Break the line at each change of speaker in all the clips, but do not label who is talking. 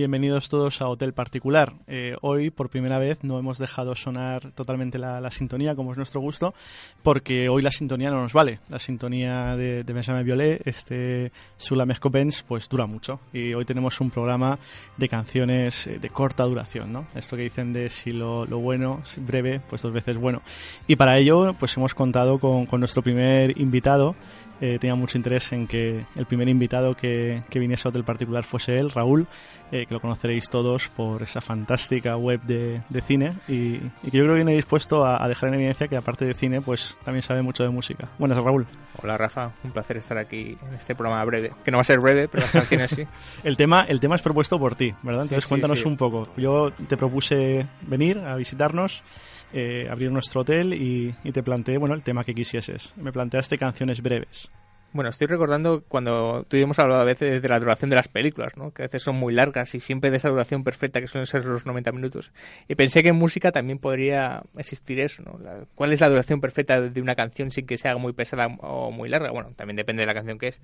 Bienvenidos todos a Hotel Particular. Eh, hoy, por primera vez, no hemos dejado sonar totalmente la, sintonía, como es nuestro gusto, porque hoy la sintonía no nos vale. La sintonía de, de Benjamin Violet, este Sulam Escopens, pues dura mucho. Y hoy tenemos un programa de canciones eh, de corta duración, ¿no? Esto que dicen de si lo, bueno breve, pues dos veces bueno. Y para ello, pues hemos contado con, con nuestro primer invitado, eh, tenía mucho interés en que el primer invitado que, que viniese a Hotel Particular fuese él, Raúl, eh, que lo conoceréis todos por esa fantástica web de, de cine y, y que yo creo que viene dispuesto a, a dejar en evidencia que aparte de cine, pues también sabe mucho de música. Buenas, Raúl.
Hola Rafa, un placer estar aquí en este programa breve, que no va a ser breve, pero las canciones sí.
El tema, el tema es propuesto por ti, ¿verdad? Entonces
Sí, sí,
cuéntanos
sí.
un poco. Yo te propuse venir a visitarnos, eh, abrir nuestro hotel y, y te planteé, bueno, el tema que quisieses. Me planteaste canciones breves.
Bueno, estoy recordando cuando hemos hablado a veces de la duración de las películas, ¿no? Que a veces son muy largas y siempre de esa duración perfecta que suelen ser los 90 minutos. Y pensé que en música también podría existir eso, ¿no? La- ¿Cuál es la duración perfecta de una canción sin que sea muy pesada o muy larga? Bueno, también depende de la canción que es.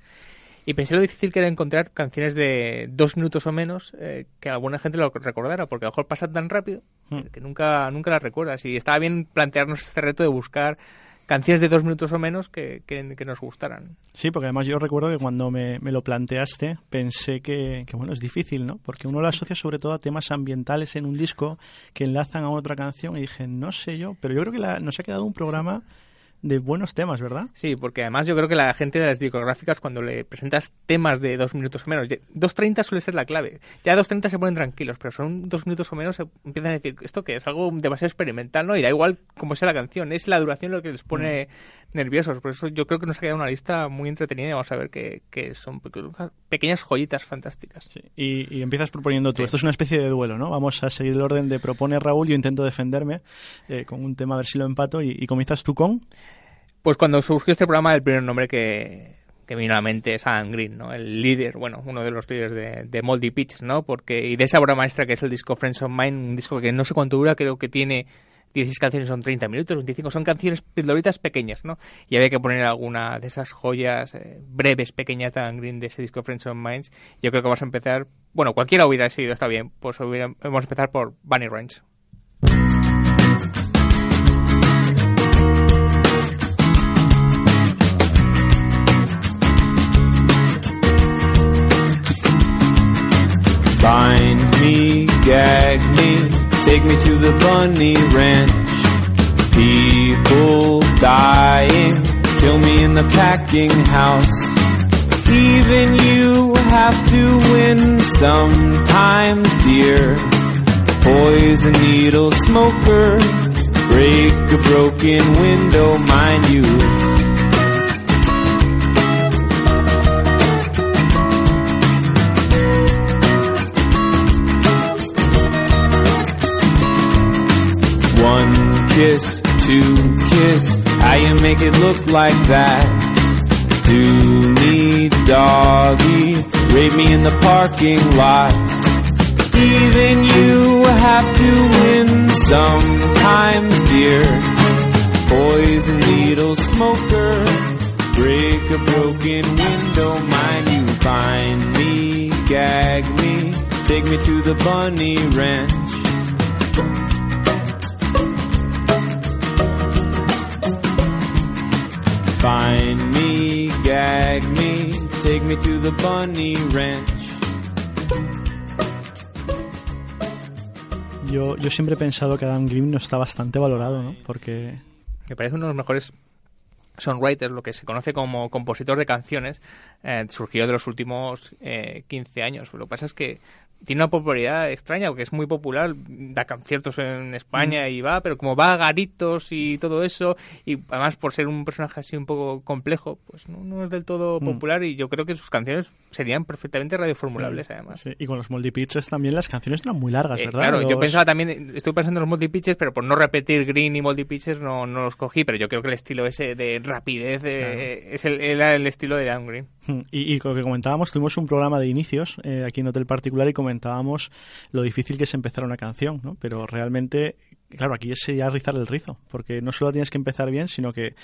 Y pensé lo difícil que era encontrar canciones de dos minutos o menos eh, que alguna gente lo recordara, porque a lo mejor pasan tan rápido
Hmm.
que nunca, nunca las recuerdas. Y estaba bien plantearnos este reto de buscar canciones de dos minutos o menos que, que- que nos gustaran.
Sí, porque además yo recuerdo que cuando me, me lo planteaste pensé que, que, bueno, es difícil, ¿no? Porque uno lo asocia sobre todo a temas ambientales en un disco que enlazan a otra canción y dije, no sé yo, pero yo creo que la- nos ha quedado un programa de buenos temas, ¿verdad?
Sí, porque además yo creo que la gente de las discográficas cuando le presentas temas de dos minutos o menos, ya- 2.30 suele ser la clave. Ya a 2.30 se ponen tranquilos, pero son dos minutos o menos se empiezan a decir, ¿esto qué es? Algo demasiado experimental, ¿no? Y da igual cómo sea la canción, es la duración lo que les pone nerviosos. Por eso yo creo que nos ha quedado una lista muy entretenida y vamos a ver que, que son pe- pequeñas joyitas fantásticas.
Sí. Y, y empiezas proponiendo tú.
Sí.
Esto es una especie de duelo, ¿no? Vamos a seguir el orden de propone Raúl, yo intento defenderme eh, con un tema a ver si lo empato y, y comienzas tú con...
Pues cuando surgió este programa, el primer nombre que, que me vino a la mente es Adam Green, ¿no? El líder, bueno, uno de los líderes de, de Moldy Pitch, ¿no? Porque, y de esa obra maestra que es el disco Friends of Mine, un disco que no sé cuánto dura, creo que tiene 16 canciones, son 30 minutos, 25, son canciones pildoritas pequeñas, ¿no? Y había que poner alguna de esas joyas eh, breves, pequeñas de Adam Green de ese disco Friends of Mine. Yo creo que vamos a empezar, bueno, cualquiera hubiera sido, está bien, pues hubiera- vamos a empezar por Bunny Ranch.
Bind me, gag me, take me to the bunny ranch. People dying, kill me in the packing house. Even you have to win sometimes, dear. Poison needle smoker, break a broken window, mind you. Kiss, to kiss, how you make it look like that? Do me doggy, save me in the parking lot. Even you have to win sometimes, dear. Poison needle smoker, break a broken window, mind you find me, gag me, take me to the bunny ranch. Find me, gag me, take me to the bunny ranch.
Yo, yo siempre he pensado que Adam Green no está bastante valorado, ¿no? Porque
Me parece uno de los mejores songwriters, lo que se conoce como compositor de canciones, eh, surgió de los últimos eh, 15 años. Lo que pasa es que tiene una popularidad extraña, porque es muy popular, da conciertos en España y va, pero como va a garitos y todo eso, y además por ser un personaje así un poco complejo, pues no, no es del todo popular y yo creo que sus canciones serían perfectamente radioformulables además.
Sí, y con los multipitches también las canciones eran muy largas,
Eh,
¿verdad?
claro, yo pensaba también, estoy pensando en los multipitches, pero por no repetir Green y multipitches no, no los cogí, pero yo creo que el estilo ese de rapidez eh, es el, era el estilo de Dan Green.
Mm, Y, y lo que comentábamos, tuvimos un programa de inicios eh, aquí en Hotel Particular y comentábamos lo difícil que es empezar una canción, ¿no? Pero realmente, claro, aquí es ya rizar el rizo, porque no solo tienes que empezar bien, sino que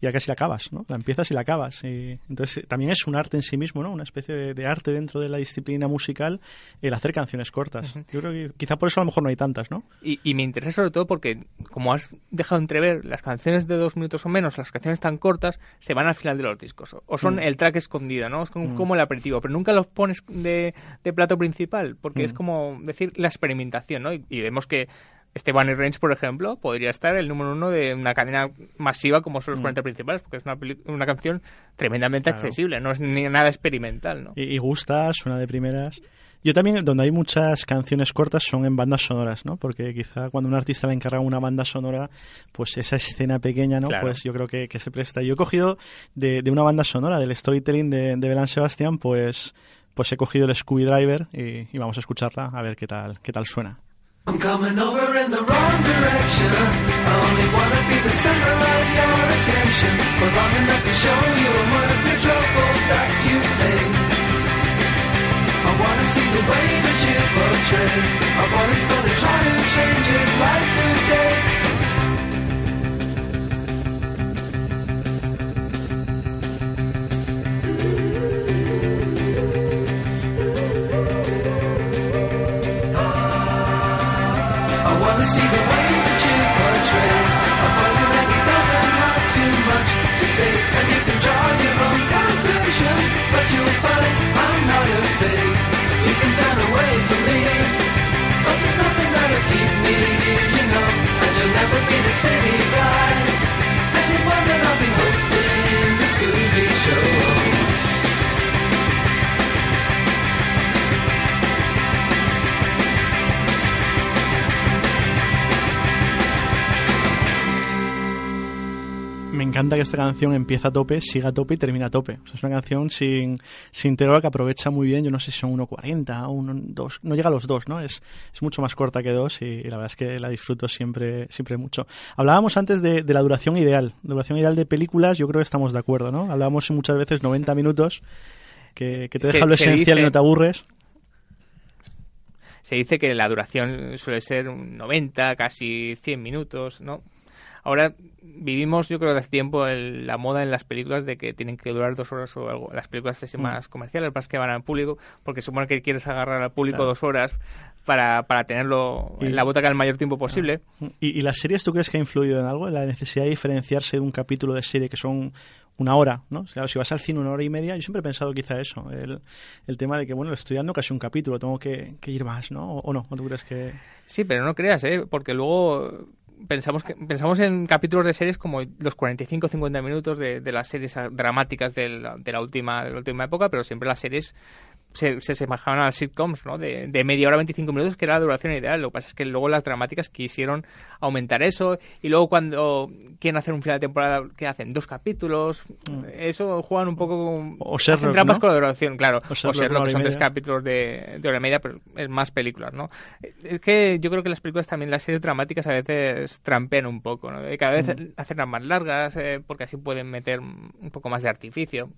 ya casi la acabas, ¿no? La empiezas y la acabas. Y, entonces, eh, también es un arte en sí mismo, ¿no? Una especie de, de arte dentro de la disciplina musical el hacer canciones cortas. Yo creo que quizá por eso a lo mejor no hay tantas, ¿no?
Y, y me interesa sobre todo porque, como has dejado entrever, las canciones de dos minutos o menos, las canciones tan cortas, se van al final de los discos. O- son
Mm.
el track escondido, ¿no? Es como, como el aperitivo, pero nunca los pones de, de plato principal, porque
Mm.
es como decir la experimentación, ¿no? Y, y vemos que este Bunny Range, por ejemplo, podría estar el número uno de una cadena masiva como son los 40 principales, porque es una, una canción tremendamente
Mm. Claro.
accesible, no es ni nada experimental, ¿no?
y, y gusta, suena de primeras. Yo también, donde hay muchas canciones cortas, son en bandas sonoras, ¿no? Porque quizá cuando un artista le encarga una banda sonora, pues esa escena pequeña, ¿no?
Claro.
Pues yo creo que, que se presta. Yo he cogido de, de una banda sonora, del storytelling de, de Belán Sebastián, pues, pues he cogido el Scooby Driver y, y vamos a escucharla a ver qué tal, qué tal suena.
I'm coming over in the wrong direction. I only wanna be the center of your attention. For long enough to show you I'm worth the trouble that you take. I wanna see the way that you portray. A boy's gonna try to change his life today. City guy.
Encanta que esta canción empieza a tope, siga a tope y termina a tope. O sea, es una canción sin, sin terola que aprovecha muy bien. Yo no sé si son 1.40 o 1.2. No llega a los dos, ¿no? Es, es mucho más corta que dos y, y la verdad es que la disfruto siempre, siempre mucho. Hablábamos antes de, de la duración ideal. Duración ideal de películas, yo creo que estamos de acuerdo, ¿no? Hablábamos muchas veces 90 minutos, que, que te
Se-
deja lo
se
esencial
dice-
y no te aburres.
se dice que la duración suele ser un 90, casi 100 minutos, ¿no? Ahora vivimos, yo creo, desde hace tiempo el- la moda en las películas de que tienen que durar dos horas o algo. Las películas así
Mm.
más comerciales, lo que van al público, porque supone que quieres agarrar al público
Claro.
dos horas para, para tenerlo
Y-
en la butaca el mayor tiempo posible.
¿Y, y las series tú crees que ha influido en algo? En la necesidad de diferenciarse de un capítulo de serie que son una hora, ¿no? O sea, si vas al cine una hora y media, yo siempre he pensado quizá eso, el, el tema de que, bueno, estoy dando casi un capítulo, tengo que, que ir más, ¿no? ¿O, o no? ¿O tú crees que...?
Sí, pero no creas, ¿eh? Porque luego pensamos que pensamos en capítulos de series como los 45 50 minutos de, de las series dramáticas de la, de la última de la última época, pero siempre las series se, se asemejaban a las sitcoms, ¿no? De, de media hora 25 minutos, que era la duración ideal. Lo que pasa es que luego las dramáticas quisieron aumentar eso y luego cuando quieren hacer un final de temporada, ¿qué hacen? Dos capítulos. Eso juegan un poco con...
Mm. O
hacen trampas
¿no?
con la duración, claro.
O
O
Sherlock,
Sherlock,
una hora
que son tres capítulos de, de hora y media, pero es más películas, ¿no? Es que yo creo que las películas también, las series dramáticas a veces trampean un poco, ¿no? De cada vez
Mm.
hacerlas más largas, eh, porque así pueden meter un poco más de artificio.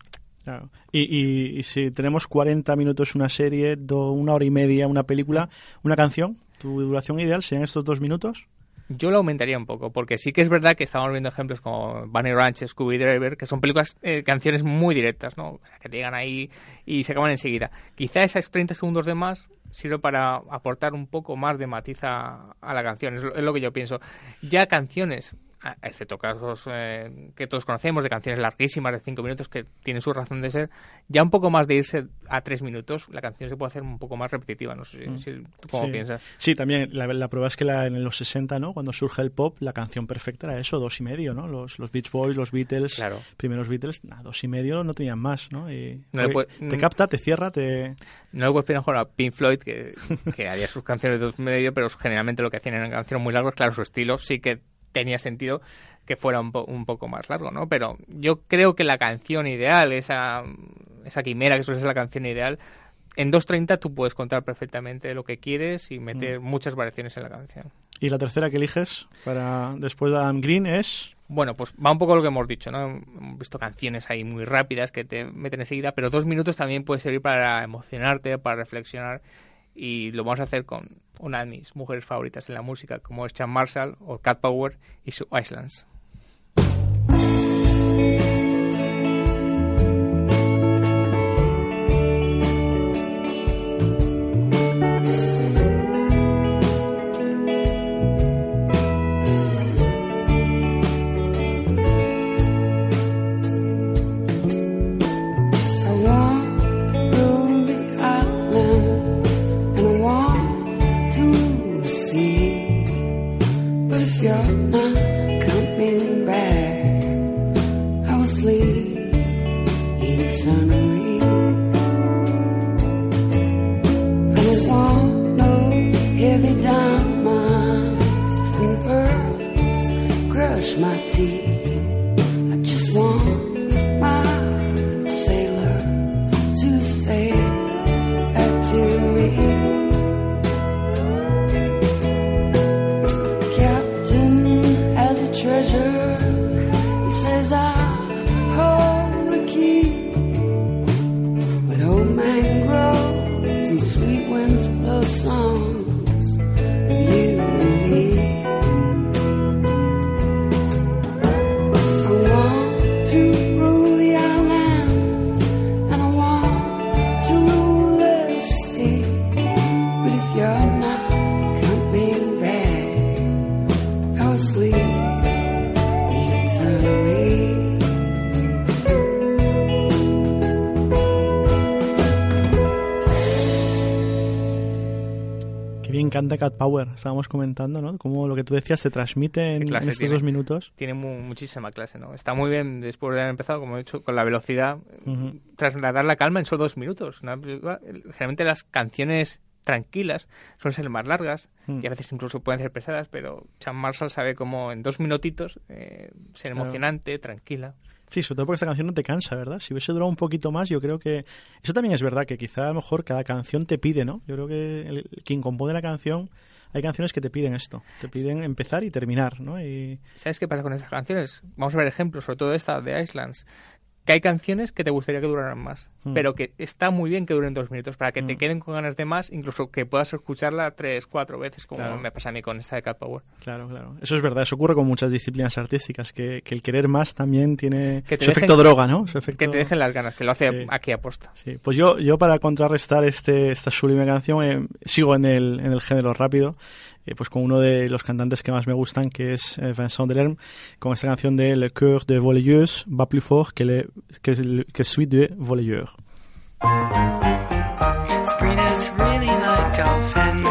Claro. Y, y- y si tenemos 40 minutos una serie, una hora y media una película, una canción, ¿tu duración ideal serían estos dos minutos?
Yo lo aumentaría un poco, porque sí que es verdad que estamos viendo ejemplos como Bunny Ranch, Scooby Driver, que son películas, eh, canciones muy directas, ¿no? O sea, que te llegan ahí y se acaban enseguida. Quizá esos 30 segundos de más sirve para aportar un poco más de matiz a, a la canción, es lo, que yo pienso. Ya canciones, excepto casos eh, que todos conocemos, de canciones larguísimas, de 5 minutos, que tienen su razón de ser, ya un poco más de irse a 3 minutos, la canción se puede hacer un poco más repetitiva, no sé si, si tú cómo
Sí.
piensas.
Sí, también la, la prueba es que la- en los 60, ¿no? Cuando surge el pop, la canción perfecta era eso, dos y medio, ¿no? Los, los Beach Boys, los Beatles,
Claro.
primeros Beatles, nada, dos y medio no tenían más, ¿no? Y,
No puede-
te
mm.
capta, te cierra, te...
No le puedes pedir mejor a Pink Floyd, que, que haría sus canciones de dos y medio, pero generalmente lo que hacían eran canciones muy largas. Claro, su estilo sí que tenía sentido que fuera un, po- un poco más largo, ¿no? Pero yo creo que la canción ideal, esa, esa quimera que suele ser la canción ideal, en 2.30 tú puedes contar perfectamente lo que quieres y meter muchas variaciones en la canción.
Y la tercera que eliges para después de Adam Green es...
Bueno, pues va un poco a lo que hemos dicho, ¿no? Hemos visto canciones ahí muy rápidas que te meten enseguida, pero dos minutos también puede servir para emocionarte, para reflexionar, y lo vamos a hacer con una de mis mujeres favoritas en la música, como es Chan Marshall o Cat Power y su Islands.
Qué bien canta Cat Power, estábamos comentando, ¿no? Cómo lo que tú decías se transmite en, en estos
tiene.
dos minutos.
Tiene mu- muchísima clase, ¿no? Está muy bien, después de haber empezado, como he dicho, con la velocidad,
Ujú.
trasladar la calma en solo dos minutos. Generalmente las canciones tranquilas suelen ser más largas
Mm.
y a veces incluso pueden ser pesadas, pero Chan Marshall sabe cómo en dos minutitos eh, ser
Claro.
emocionante, tranquila.
Sí, sobre todo porque esta canción no te cansa, ¿verdad? Si hubiese durado un poquito más, yo creo que... Eso también es verdad, que quizá a lo mejor cada canción te pide, ¿no? Yo creo que el- quien compone la canción, hay canciones que te piden esto. Te piden empezar y terminar, ¿no? Y...
¿Sabes qué pasa con estas canciones? Vamos a ver ejemplos, sobre todo esta de Islands. Que hay canciones que te gustaría que duraran más,
Mm.
pero que está muy bien que duren dos minutos para que te
Mm.
queden con ganas de más, incluso que puedas escucharla tres, cuatro veces, como
Claro.
me pasa a mí con esta de Cat Power.
Claro, claro. Eso es verdad, eso ocurre con muchas disciplinas artísticas, que, que el querer más también tiene
Que te
su
dejen-
efecto droga, ¿no? Su efecto...
Que te dejen las ganas, que lo hace
Sí.
aquí aposta.
Sí, pues yo, yo para contrarrestar este, esta sublime canción eh, sigo en el, en el género rápido, eh, pues con uno de los cantantes que más me gustan, que es eh, Vincent Delerme, con esta canción de Le Coeur de Voleilleuse va plus fort que, le, que, le- que celui de
dolphins.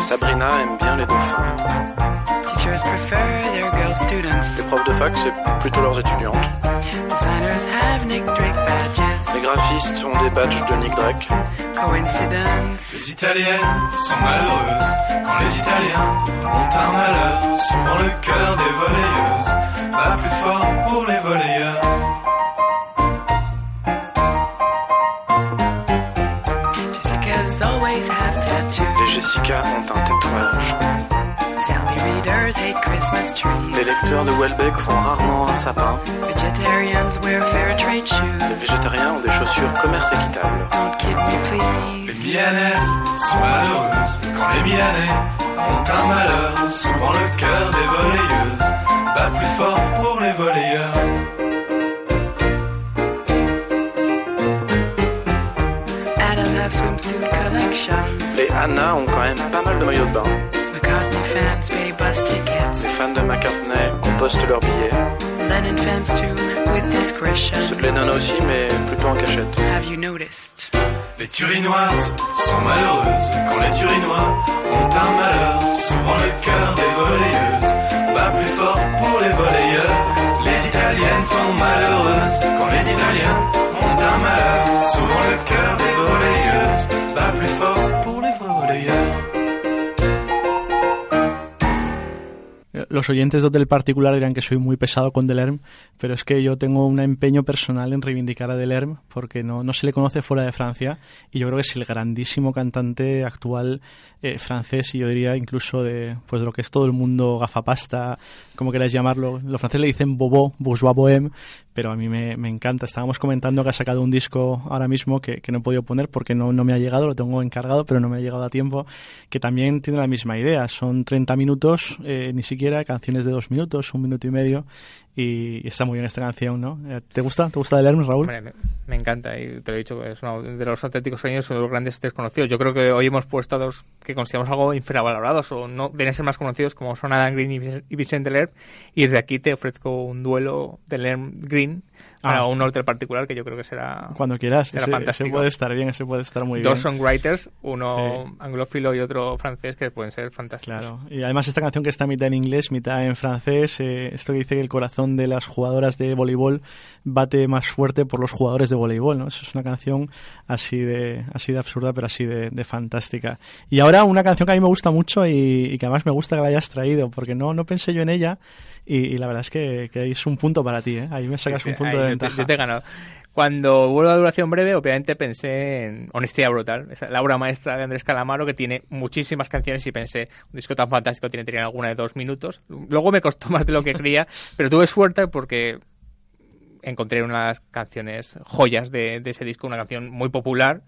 Sabrina aime bien les dauphins.
Teachers prefer their.
Les profs de fac, c'est plutôt leurs étudiantes.
Designers have Nick Drake badges.
Les graphistes ont des badges de Nick Drake.
Coincidence.
Les Italiennes sont malheureuses quand les Italiens ont un malheur. Souvent le cœur des volleyeuses bat plus fort pour les volleyeurs.
Jessica's always have tattoos.
Les Jessica ont un tatouage. Les lecteurs de Welbeck font rarement un sapin.
Vegetarians wear fair trade
Les
shoes.
végétariens ont des chaussures commerce équitable.
Les Milanaises sont malheureuses quand les Milanais ont un malheur. Souvent le cœur des volleyeuses bat plus fort pour les volleyeurs.
Les Anna ont quand même pas mal de maillots de bain.
McCartney fans pay bus
Les fans de McCartney compostent leurs billets.
Lennon fans too, with discretion.
Ceux de Lennon aussi, mais plutôt en cachette.
Have you noticed?
Les Turinoises sont malheureuses quand les Turinois ont un malheur. Souvent le cœur des volleyeuses bat plus fort pour les volleyeurs. Les Italiennes sont malheureuses quand les Italiens ont un malheur. Souvent le cœur des volleyeuses bat plus fort pour les volleyeurs.
Los oyentes de Hotel Particular dirán que soy muy pesado con Delerm, pero es que yo tengo un empeño personal en reivindicar a Delerm porque no, no se le conoce fuera de Francia y yo creo que es el grandísimo cantante actual eh, francés y yo diría incluso de pues de lo que es todo el mundo gafapasta, como queráis llamarlo. Los franceses le dicen bobo, bourgeois bohème, pero a mí me, encanta. Estábamos comentando que ha sacado un disco ahora mismo que, que no he podido poner porque no, no me ha llegado, lo tengo encargado, pero no me ha llegado a tiempo, que también tiene la misma idea. Son 30 minutos, eh, ni siquiera canciones de dos minutos, un minuto y medio, y está muy bien esta canción, ¿no? Eh, ¿Te gusta? ¿Te gusta de Lerms, Raúl?
Me, encanta y te lo he dicho, es uno de los auténticos sueños, de los grandes desconocidos. Yo creo que hoy hemos puesto a dos que consideramos algo infravalorados o no deben ser más conocidos como son Adam Green y Vic- y Vicente Lerm y desde aquí te ofrezco un duelo de Lerm Green para
Ah.
un norte particular que yo creo que será
Cuando quieras.
será
Ese,
fantástico.
ese puede estar bien, ese puede estar muy
dos
bien.
songwriters, uno
Sí.
anglófilo y otro francés que pueden ser fantásticos.
Claro, y además esta canción que está mitad en inglés, mitad en francés, eh, esto que dice que el corazón de las jugadoras de voleibol bate más fuerte por los jugadores de voleibol, ¿no? Eso es una canción así de, así de absurda, pero así de, de fantástica. Y ahora una canción que a mí me gusta mucho y, y que además me gusta que la hayas traído, porque no, no pensé yo en ella y, y la verdad es que, que es un punto para ti, ¿eh? Ahí me sacas
Sí,
un punto de
yo te-
ventaja.
Yo te he ganado. Cuando vuelvo a duración breve, obviamente pensé en Honestidad Brutal, esa la obra maestra de Andrés Calamaro, que tiene muchísimas canciones y pensé, un disco tan fantástico tiene que tener alguna de dos minutos. Luego me costó más de lo que creía, pero tuve suerte porque encontré unas canciones joyas de, de ese disco, una canción muy popular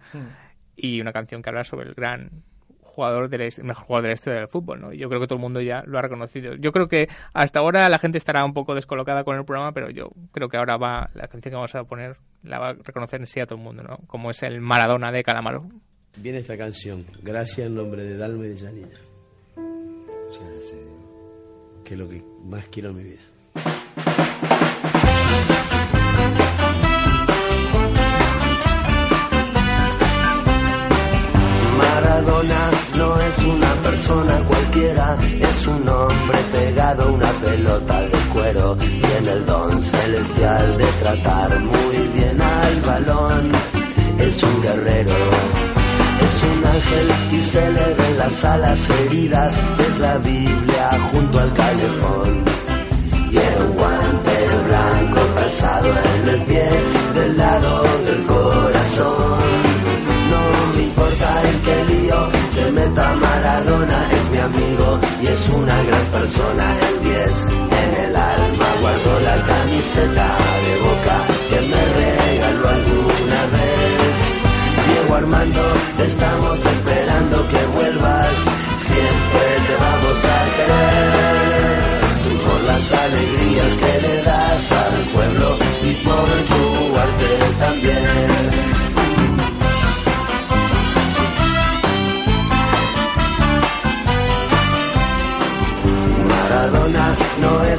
y una canción que habla sobre el gran jugador del el mejor jugador de la historia del fútbol, ¿no? Yo creo que todo el mundo ya lo ha reconocido. Yo creo que hasta ahora la gente estará un poco descolocada con el programa, pero yo creo que ahora va la canción que vamos a poner la va a reconocer en sí a todo el mundo, ¿no? Como es el Maradona de Calamaro.
Viene esta canción, gracias en nombre de Dalma de Janina. Que es lo que más quiero en mi vida.
No es una persona cualquiera, es un hombre pegado a una pelota de cuero. Tiene el don celestial de tratar muy bien al balón. Es un guerrero, es un ángel y se le ven las alas heridas. Es la Biblia junto al calefón. Y un guante blanco calzado en el pie del lado es una gran persona. El 10 en el alma, guardo la camiseta de boca que me regaló alguna vez. Diego Armando, te estamos esperando que vuelvas, siempre te vamos a querer. Por las alegrías que le das al pueblo y por tu arte también.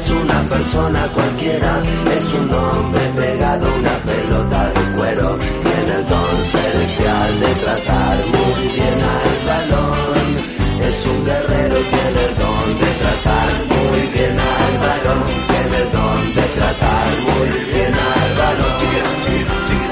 Es una persona cualquiera, es un hombre pegado a una pelota de cuero. Tiene el don celestial de tratar muy bien al balón. Es un guerrero, tiene el don de tratar muy bien al balón. Tiene el don de tratar muy bien al balón. Chiquira, chiquira, chiquira,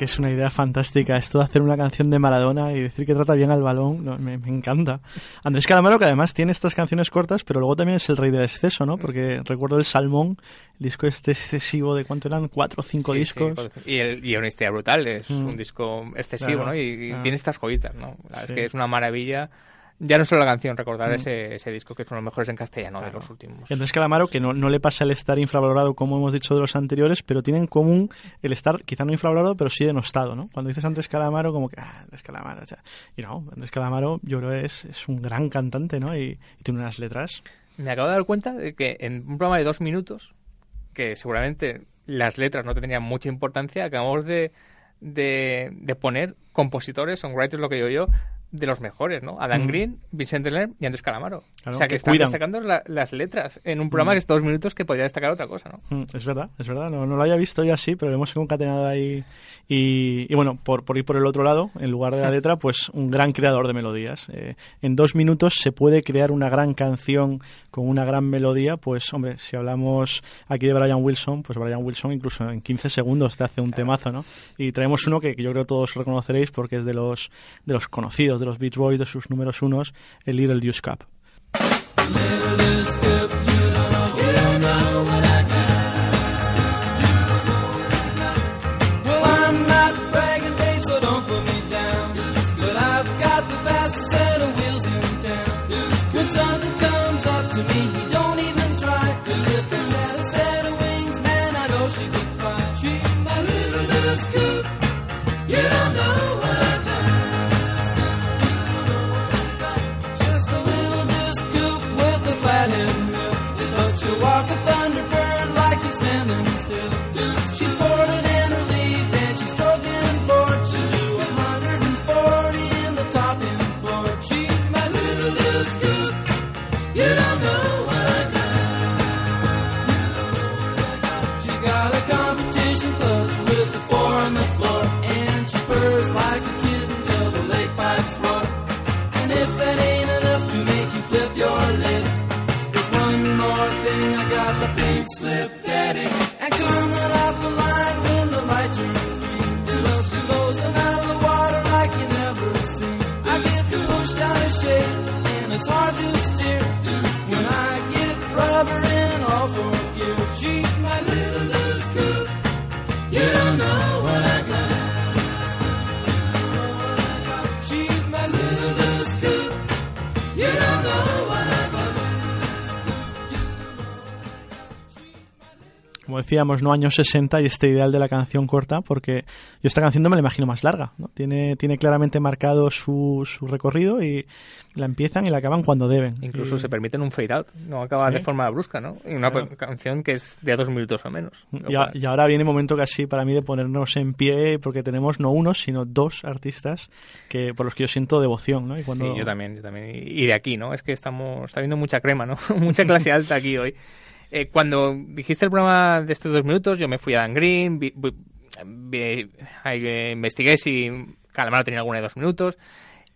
que es una idea fantástica. Esto de hacer una canción de Maradona y decir que trata bien al balón, no, me, me encanta. Andrés Calamaro, que además tiene estas canciones cortas, pero luego también es el rey del exceso, ¿no? Porque recuerdo el Salmón, el disco este excesivo de cuánto eran, cuatro o cinco
Sí,
discos.
sí, y, el, y Honestidad Brutal es
Mm.
un disco excesivo,
Claro.
¿no? Y, y tiene estas joyitas, ¿no? La verdad
Sí.
Es que es una maravilla. Ya no solo la canción, recordar
Mm.
ese, ese disco que es uno de los mejores en castellano de los últimos.
Andrés Calamaro, que no, no le pasa el estar infravalorado como hemos dicho de los anteriores, pero tiene en común el estar quizá no infravalorado, pero sí denostado, ¿no? Cuando dices Andrés Calamaro, como que, ah, Andrés Calamaro, o sea, y no, Andrés Calamaro yo creo es, es un gran cantante, ¿no? Y, y tiene unas letras.
Me acabo de dar cuenta de que en un programa de dos minutos, que seguramente las letras no tendrían mucha importancia, acabamos de, de, de poner compositores, songwriters, lo que digo yo, de los mejores, ¿no? Adam
Mm.
Green, Vicente Lerm y Andrés Calamaro.
Claro,
o sea, que,
que
están
cuidan.
destacando la- las letras en un programa
Mm.
que es dos minutos que podría destacar otra cosa, ¿no?
Mm, Es verdad, es verdad, no, no lo había visto yo así, pero lo hemos concatenado ahí. Y, y bueno, por, por ir por el otro lado, en lugar de la letra, pues un gran creador de melodías. Eh, en dos minutos se puede crear una gran canción con una gran melodía, pues hombre, si hablamos aquí de Brian Wilson, pues Brian Wilson incluso en 15 segundos te hace un temazo, ¿no? Y traemos uno que, que yo creo todos reconoceréis porque es de los, de los conocidos, de los Beach Boys, de sus números unos, el Little Deuce Cup.
Slip daddy.
Decíamos, no años 60 y este ideal de la canción corta, porque yo esta canción no me la imagino más larga, ¿no? Tiene, tiene claramente marcado su, su recorrido y la empiezan y la acaban cuando deben.
Incluso
Y-
se permiten un fade out, no acaba
Sí.
de forma brusca, ¿no? Y una
Claro.
canción que es de dos minutos o menos.
Y, a-
cual-
y ahora viene el momento casi para mí de ponernos en pie, porque tenemos no uno, sino dos artistas que por los que yo siento devoción, ¿no? Y cuando...
Sí, yo también, yo también. Y y de aquí, ¿no? Es que estamos, está viendo mucha crema, ¿no? mucha clase alta aquí hoy. Eh, cuando dijiste el programa de estos dos minutos, yo me fui a Dan Green, vi- eh, investigué si Calamaro tenía alguna de dos minutos.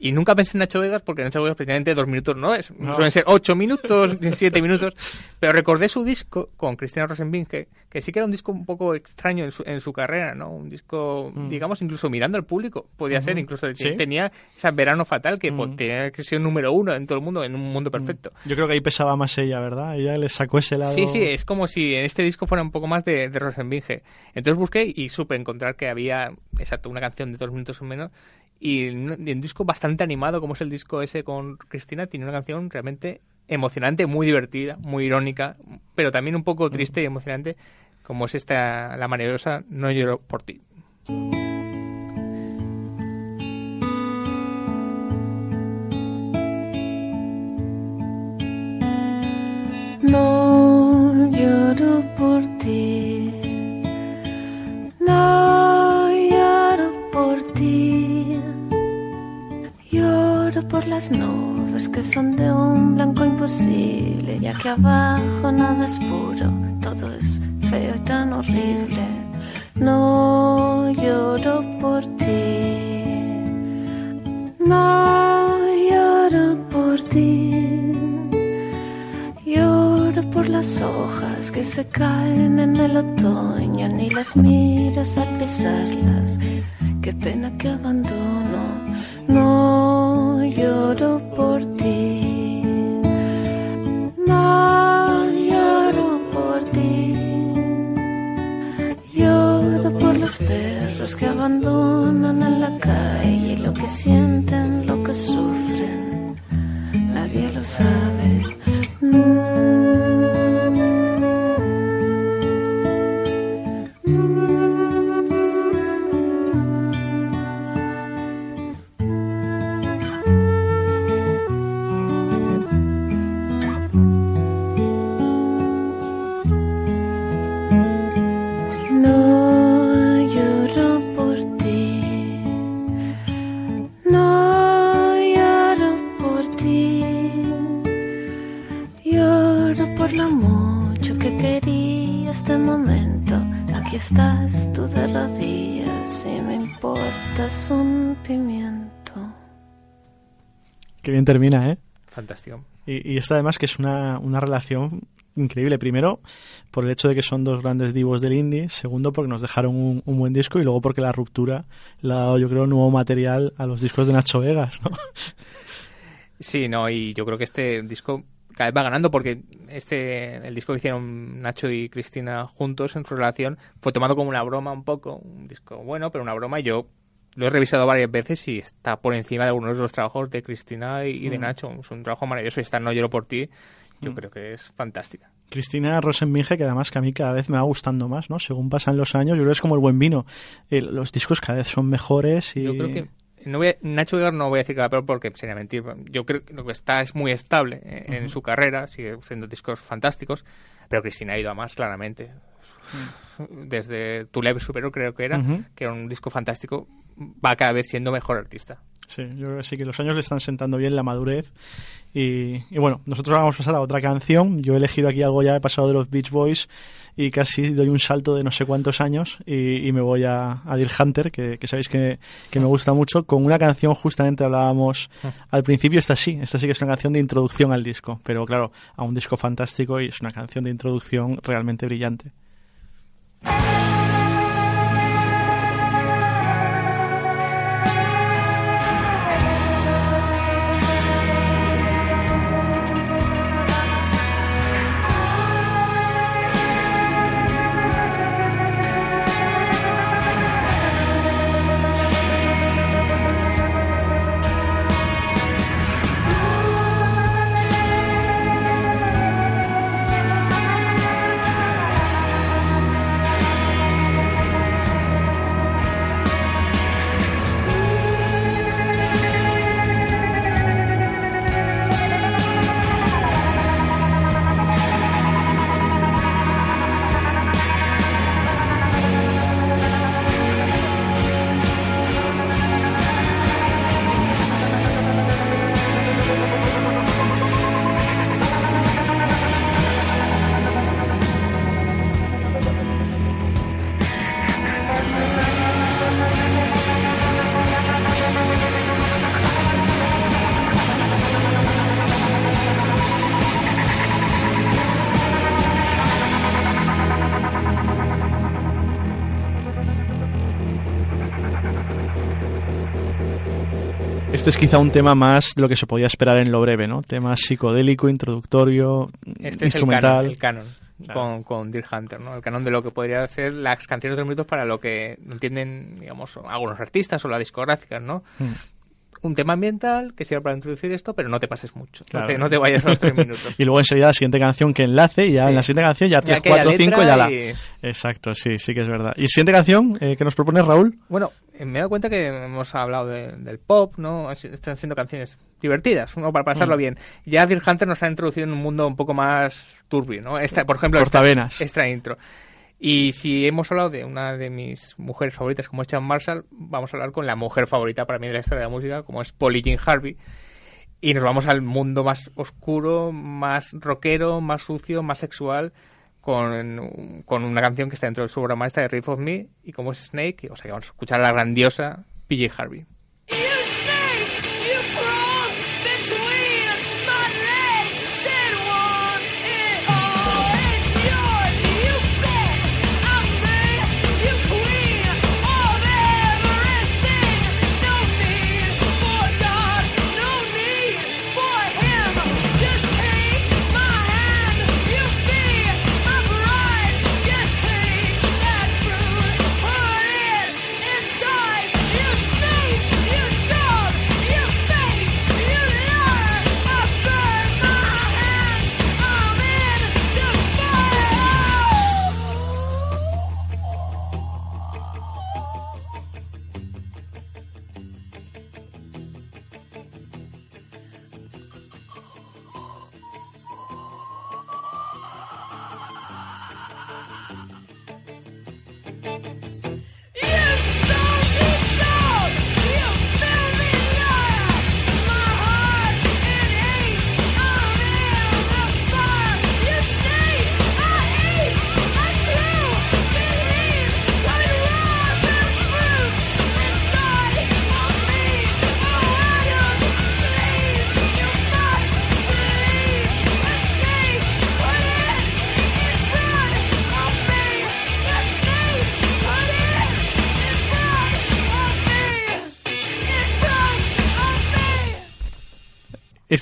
Y nunca pensé en Nacho Vegas porque Nacho Vegas precisamente dos minutos no es.
No.
Suelen ser ocho minutos, siete minutos. Pero recordé su disco con Cristina Rosenbinge, que sí que era un disco un poco extraño en su, en su carrera, ¿no? Un disco,
Mm.
digamos, incluso mirando al público. Podía ser, incluso
Sí.
tenía esa verano fatal que
Mm.
po- tenía que ser número uno en todo el mundo, en un mundo perfecto.
Yo creo que ahí pesaba más ella, ¿verdad? Ella le sacó ese lado...
Sí, sí, es como si en este disco fuera un poco más de, de Rosenbinge. Entonces busqué y supe encontrar que había, exacto, una canción de dos minutos o menos y un disco bastante animado, como es el disco ese con Cristina, tiene una canción realmente emocionante, muy divertida, muy irónica, pero también un poco triste y emocionante, como es esta, la maravillosa No lloro por ti.
No las nubes que son de un blanco imposible, ya que abajo nada es puro, todo es feo y tan horrible. No lloro por ti, no lloro por ti. Lloro por las hojas que se caen en el otoño, ni las miras al pisarlas.
que abandono. No lloro por ti. No lloro por ti. Lloro por los perros que abandonan en la calle lo que sienten, lo que sufren. Nadie lo sabe.
Termina, ¿eh?
Fantástico.
Y, y esta además que es una, una relación increíble. Primero, por el hecho de que son dos grandes divos del indie. Segundo, porque nos dejaron un, un buen disco. Y luego porque la ruptura le ha dado, yo creo, nuevo material a los discos de Nacho Vegas, ¿no?
Sí, no, y yo creo que este disco cada vez va ganando porque este el disco que hicieron Nacho y Cristina juntos en su relación fue tomado como una broma un poco, un disco bueno, pero una broma y yo lo he revisado varias veces y está por encima de algunos de los trabajos de Cristina y, de
Mm.
Nacho. Es un trabajo maravilloso y esta No lloro por ti, yo
Mm.
creo que es fantástica.
Cristina Rosenminge, que además que a mí cada vez me va gustando más, ¿no? Según pasan los años, yo creo que es como el buen vino. Eh, los discos cada vez son mejores y...
Yo creo que no voy a- Nacho Vegas no voy a decir que va peor porque sería mentir. Yo creo que lo que está es muy estable eh, en su carrera, sigue haciendo discos fantásticos, pero Cristina ha ido a más claramente. Desde Tu Leve Superior creo que era, que era un disco fantástico, va cada vez siendo mejor artista.
Sí, yo creo que sí, que los años le están sentando bien la madurez. Y, bueno, nosotros vamos a pasar a otra canción. Yo he elegido aquí algo ya, he pasado de los Beach Boys y casi doy un salto de no sé cuántos años y, me voy a, a Hunter, que, sabéis que me gusta mucho, con una canción justamente hablábamos al principio, esta sí, esta sí que es una canción de introducción al disco, pero claro, a un disco fantástico y es una canción de introducción realmente brillante. Este es quizá un tema más de lo que se podía esperar en lo breve, ¿no? Tema psicodélico, introductorio,
Este
instrumental.
es el canon, el canon con, con Deer Hunter, ¿no? El canon de lo que podría ser las canciones de los mitos para lo que entienden, digamos, algunos artistas o las discográficas, ¿no?
Mm.
Un tema ambiental que sirve para introducir esto, pero no te pases mucho.
Claro.
No, te, no te vayas a los tres minutos.
Y luego enseguida la siguiente canción que enlace y ya
Sí.
en la siguiente canción ya
Ya
tres,
que haya
cuatro, cinco
letra
ya la...
y-
Exacto, sí, sí que es verdad. ¿Y siguiente canción eh, que nos propone Raúl?
Bueno, eh, me he dado cuenta que hemos hablado de- del pop, ¿no? Es- Están siendo canciones divertidas, ¿no? Para pasarlo
Mm.
bien. Ya Deer Hunter nos ha introducido en un mundo un poco más turbio, ¿no? Esta, por ejemplo, esta, esta intro. Y si hemos hablado de una de mis mujeres favoritas como es Chan Marshall, vamos a hablar con la mujer favorita para mí de la historia de la música, como es Polly Jean Harvey. Y nos vamos al mundo más oscuro, más rockero, más sucio, más sexual, con, con una canción que está dentro de su obra maestra de Riff of Me, y como es Snake, o sea que vamos a escuchar a la grandiosa PJ Harvey.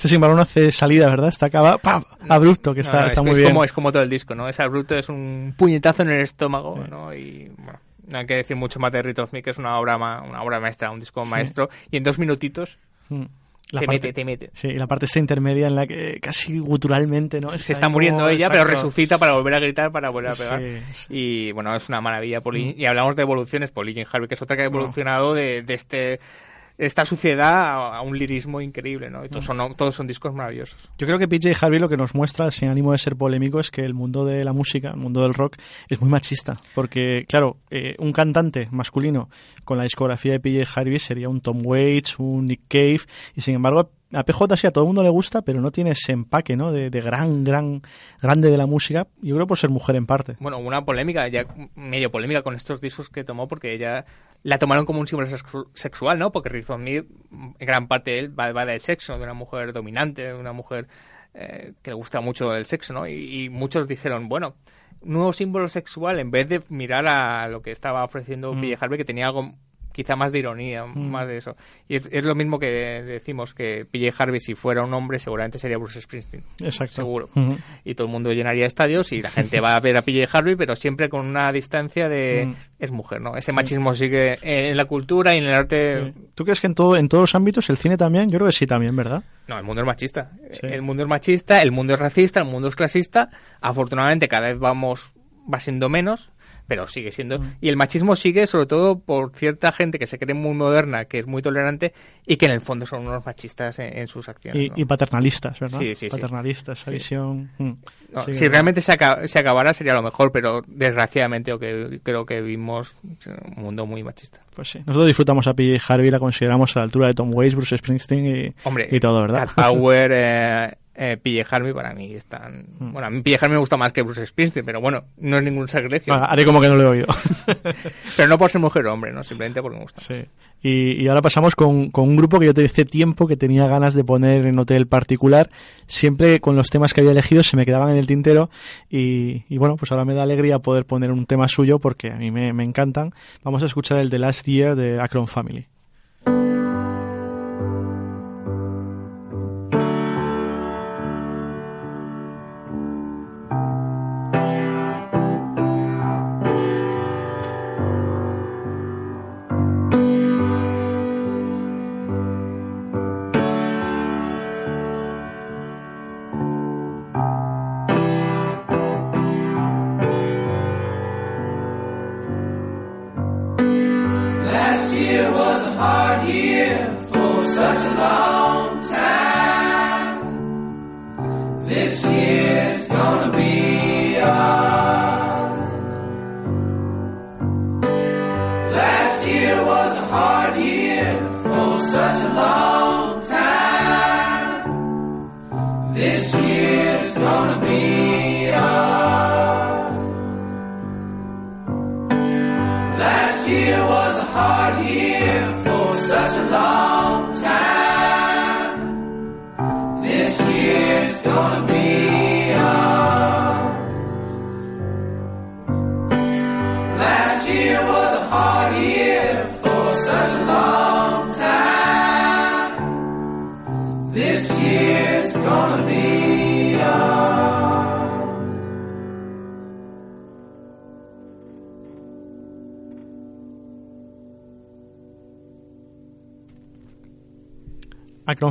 Este sin no hace salida, ¿verdad? Está acaba, ¡pam! abrupto, que está,
No, no,
está
es,
muy
es
bien.
Como, es como todo el disco, ¿no? Ese abrupto es un puñetazo en el estómago, ¿no? Y bueno, no hay que decir mucho más de Rhythm of Me, que es una obra, ma- una obra maestra, un disco
Sí.
maestro. Y en dos minutitos
Mm.
te mete, te mete.
Sí, y la parte esta intermedia en la que casi guturalmente, ¿no?
Se está muriendo ella, pero resucita para volver a gritar, para volver a pegar.
sí.
Y bueno, es una maravilla. Paul-
Mm.
Y hablamos de evoluciones, Paul Jean Harvey, que es otra que ha evolucionado de, de este esta suciedad a, a un lirismo increíble, ¿no? Y todos,
Mm.
son, todos son discos maravillosos.
Yo creo que PJ Harvey lo que nos muestra, sin ánimo de ser polémico, es que el mundo de la música, el mundo del rock, es muy machista. Porque, claro, eh, un cantante masculino con la discografía de PJ Harvey sería un Tom Waits, un Nick Cave, y sin embargo, a PJ sí a todo el mundo le gusta, pero no tiene ese empaque, ¿no? De, de gran, gran, grande de la música. Yo creo por ser mujer en parte.
Bueno, una polémica, ya medio polémica con estos discos que tomó, porque ella la tomaron como un símbolo sexu- sexual, ¿no? Porque of Me, en gran parte de él va, va del sexo, de una mujer dominante, de una mujer eh, que le gusta mucho el sexo, ¿no? Y, y muchos dijeron, bueno, nuevo símbolo sexual, en vez de mirar a lo que estaba ofreciendo
Mm.
Pille Harvey, que tenía algo quizá más de ironía,
Mm.
más de eso. Y es, es lo mismo que decimos que Pille Harvey, si fuera un hombre, seguramente sería Bruce Springsteen.
Exacto.
Seguro. Y todo el mundo llenaría estadios y la gente va a ver a PJ Harvey, pero siempre con una distancia de
Mm.
es mujer, ¿no? Ese machismo sigue en la cultura y en el arte.
¿Tú crees que en, todo, en todos los ámbitos, el cine también? Yo creo que sí también, ¿verdad?
No, el mundo es machista.
Sí.
El mundo es machista, el mundo es racista, el mundo es clasista. Afortunadamente cada vez vamos va siendo menos, pero sigue siendo.
Mm.
Y el machismo sigue sobre todo por cierta gente que se cree muy moderna, que es muy tolerante y que en el fondo son unos machistas en, en sus acciones.
Y,
¿no?
y paternalistas, ¿verdad?
Sí, sí, sí.
Paternalistas, esa visión. mm.
No, si realmente se, aca- se acabara sería lo mejor, pero desgraciadamente que, creo que vivimos un mundo muy machista.
Pues sí. Nosotros disfrutamos a PJ Harvey, la consideramos a la altura de Tom Waits, Bruce Springsteen y,
Hombre,
y todo, ¿verdad?
Cat Power, eh, eh, PJ Harvey para mí están...
Mm.
Bueno, a mí PJ Harvey me gusta más que Bruce Springsteen, pero bueno, no es ningún sacrilegio.
Ah, haré como que no lo he oído.
pero no por ser mujer o hombre, ¿no? Simplemente porque me gusta.
Sí. Y, y ahora pasamos con, con un grupo que yo te hace tiempo que tenía ganas de poner en hotel particular. Siempre con los temas que había elegido se me quedaban en el tintero. Y, y bueno, pues ahora me da alegría poder poner un tema suyo porque a mí me, me encantan. Vamos a escuchar el de Last Year de Akron Family.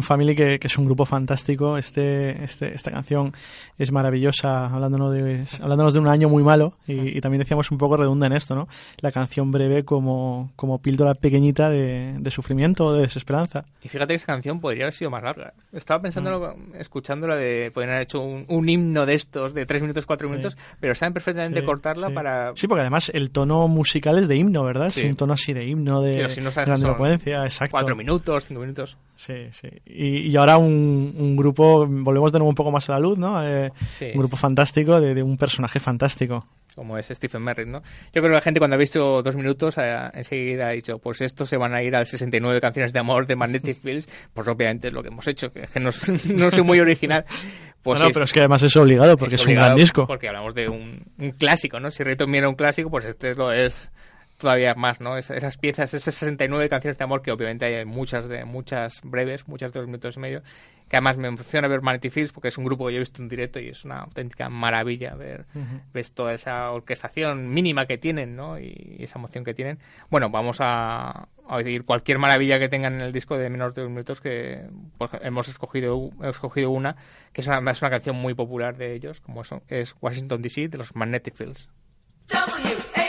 Family, que, que es un grupo fantástico. Este, este, esta canción es maravillosa, hablándonos de, hablándonos de un año muy malo. Y, y también decíamos un poco redunda en esto, ¿no? La canción breve como, como píldora pequeñita de, de sufrimiento o de desesperanza.
Y fíjate que esta canción podría haber sido más larga. Estaba pensando,
Mm.
escuchándola, de podrían haber hecho un, un himno de estos, de 3 minutos, 4
Sí.
minutos, pero saben perfectamente
Sí,
cortarla
sí.
para...
Sí, porque además el tono musical es de himno, ¿verdad?
Sí.
Es un tono así de himno, de
si no
gran elocuencia, exacto.
4 minutos, 5 minutos.
Sí, sí. Y, y ahora un, un grupo, volvemos de nuevo un poco más a la luz, ¿no? Eh,
Sí.
Un grupo fantástico de, de un personaje fantástico.
como es Stephen Merritt, ¿no? Yo creo que la gente cuando ha visto dos minutos eh, enseguida ha dicho, pues estos se van a ir al 69 canciones de amor de Magnetic Fields, pues obviamente es lo que hemos hecho, que, es que no, no soy muy original. Pues
no, pero es que además es obligado porque es, un gran disco.
Porque hablamos de un, un clásico, ¿no? Si Me era un clásico, pues este lo es todavía más, ¿no? Es- esas piezas, esas 69 canciones de amor que obviamente hay muchas de muchas breves, muchas de dos minutos y medio, que además me emociona ver Vanity Fields porque es un grupo que yo he visto en directo y es una auténtica maravilla ver
Ujú.
ves toda esa orquestación mínima que tienen, ¿no? Y esa emoción que tienen. Bueno, vamos a, a decir cualquier maravilla que tengan en el disco de menos de dos minutos que ej- hemos escogido hemos escogido una que es una, es una canción muy popular de ellos, como eso, es Washington DC de los Magnetic Fields.
W-A-S-H-I-N-G-T-O-N,